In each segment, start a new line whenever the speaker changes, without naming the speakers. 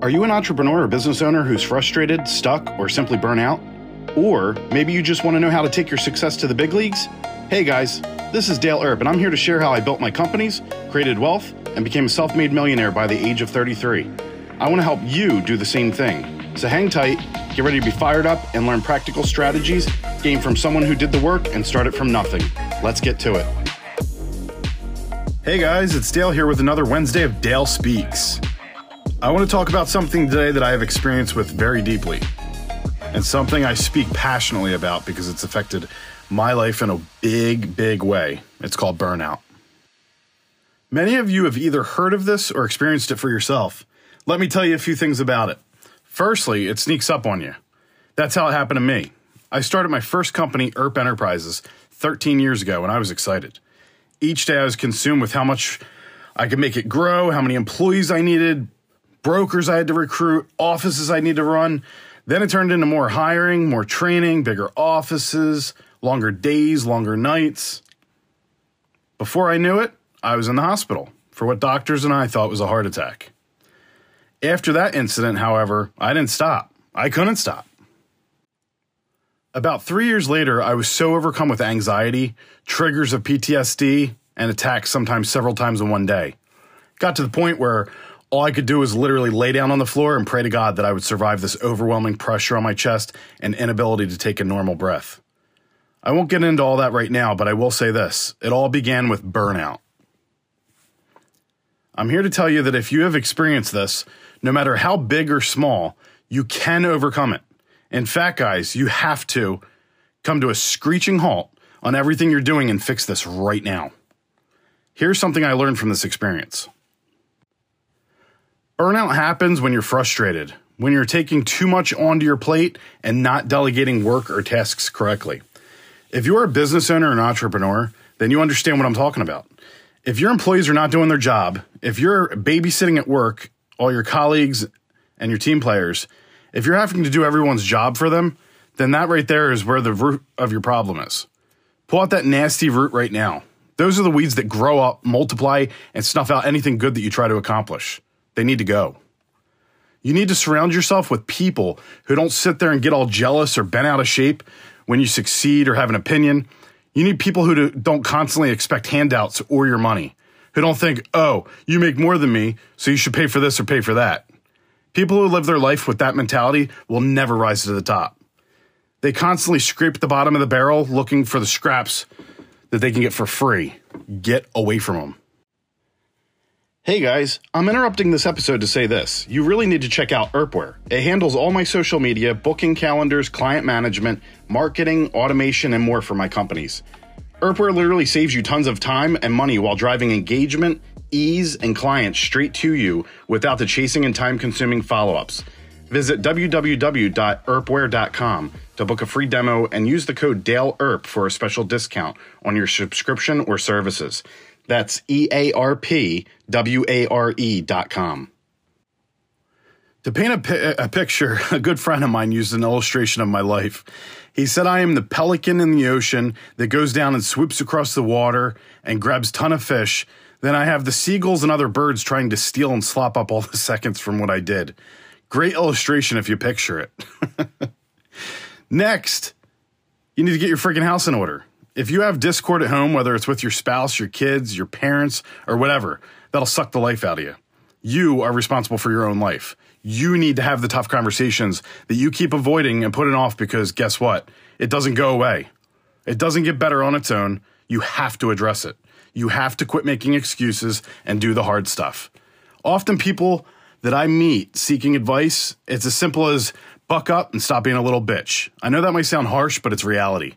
Are you an entrepreneur or business owner who's frustrated, stuck, or simply burnt out? Or maybe you just want to know how to take your success to the big leagues? Hey guys, this is Dale Earp, and I'm here to share how I built my companies, created wealth, and became a self made millionaire by the age of 33. I want to help you do the same thing. So hang tight, get ready to be fired up, and learn practical strategies gained from someone who did the work and started from nothing. Let's get to it. Hey guys, it's Dale here with another Wednesday of Dale Speaks. I want to talk about something today that I have experienced with very deeply, and something I speak passionately about because it's affected my life in a big, big way. It's called burnout. Many of you have either heard of this or experienced it for yourself. Let me tell you a few things about it. Firstly, it sneaks up on you. That's how it happened to me. I started my first company, Earp Enterprises, 13 years ago, and I was excited. Each day I was consumed with how much I could make it grow, how many employees I needed, brokers I had to recruit, offices I need to run. Then it turned into more hiring, more training, bigger offices, longer days, longer nights. Before I knew it, I was in the hospital for what doctors and I thought was a heart attack. After that incident, however, I didn't stop. I couldn't stop. About three years later, I was so overcome with anxiety, triggers of PTSD, and attacks sometimes several times in one day. Got to the point where all I could do was literally lay down on the floor and pray to God that I would survive this overwhelming pressure on my chest and inability to take a normal breath. I won't get into all that right now, but I will say this it all began with burnout. I'm here to tell you that if you have experienced this, no matter how big or small, you can overcome it. In fact, guys, you have to come to a screeching halt on everything you're doing and fix this right now. Here's something I learned from this experience. Burnout happens when you're frustrated, when you're taking too much onto your plate and not delegating work or tasks correctly. If you're a business owner or an entrepreneur, then you understand what I'm talking about. If your employees are not doing their job, if you're babysitting at work, all your colleagues and your team players, if you're having to do everyone's job for them, then that right there is where the root of your problem is. Pull out that nasty root right now. Those are the weeds that grow up, multiply, and snuff out anything good that you try to accomplish. They need to go. You need to surround yourself with people who don't sit there and get all jealous or bent out of shape when you succeed or have an opinion. You need people who don't constantly expect handouts or your money, who don't think, oh, you make more than me, so you should pay for this or pay for that. People who live their life with that mentality will never rise to the top. They constantly scrape the bottom of the barrel looking for the scraps that they can get for free. Get away from them. Hey guys, I'm interrupting this episode to say this. You really need to check out Earpware. It handles all my social media, booking calendars, client management, marketing, automation, and more for my companies. Earpware literally saves you tons of time and money while driving engagement, ease, and clients straight to you without the chasing and time consuming follow ups. Visit www.earpware.com to book a free demo and use the code DALEERP for a special discount on your subscription or services. That's E A R P W A R E dot com. To paint a, pi- a picture, a good friend of mine used an illustration of my life. He said, I am the pelican in the ocean that goes down and swoops across the water and grabs ton of fish. Then I have the seagulls and other birds trying to steal and slop up all the seconds from what I did. Great illustration if you picture it. Next, you need to get your freaking house in order. If you have Discord at home, whether it's with your spouse, your kids, your parents, or whatever, that'll suck the life out of you. You are responsible for your own life. You need to have the tough conversations that you keep avoiding and putting off because guess what? It doesn't go away. It doesn't get better on its own. You have to address it. You have to quit making excuses and do the hard stuff. Often, people that I meet seeking advice, it's as simple as buck up and stop being a little bitch. I know that might sound harsh, but it's reality.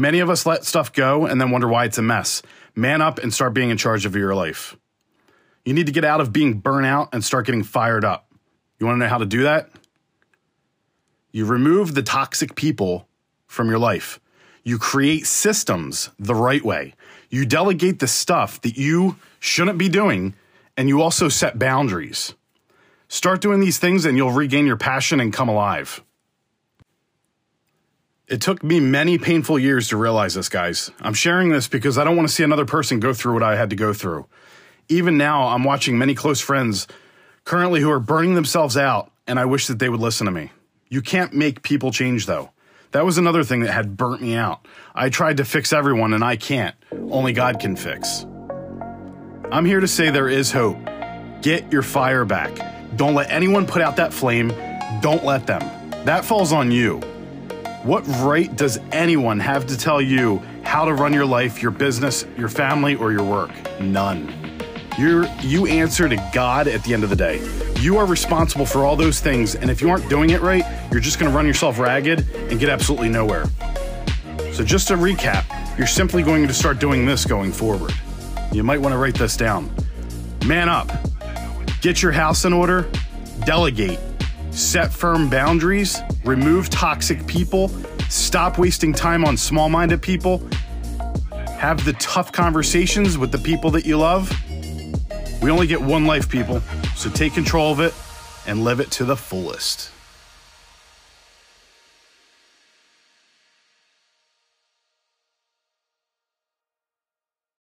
Many of us let stuff go and then wonder why it's a mess. Man up and start being in charge of your life. You need to get out of being burnt out and start getting fired up. You want to know how to do that? You remove the toxic people from your life. You create systems the right way. You delegate the stuff that you shouldn't be doing, and you also set boundaries. Start doing these things, and you'll regain your passion and come alive. It took me many painful years to realize this, guys. I'm sharing this because I don't want to see another person go through what I had to go through. Even now, I'm watching many close friends currently who are burning themselves out, and I wish that they would listen to me. You can't make people change, though. That was another thing that had burnt me out. I tried to fix everyone, and I can't. Only God can fix. I'm here to say there is hope. Get your fire back. Don't let anyone put out that flame. Don't let them. That falls on you. What right does anyone have to tell you how to run your life, your business, your family, or your work? None. You're, you answer to God at the end of the day. You are responsible for all those things, and if you aren't doing it right, you're just gonna run yourself ragged and get absolutely nowhere. So, just to recap, you're simply going to start doing this going forward. You might wanna write this down. Man up, get your house in order, delegate, set firm boundaries, remove toxic people, stop wasting time on small minded people, have the tough conversations with the people that you love. We only get one life, people, so take control of it and live it to the fullest.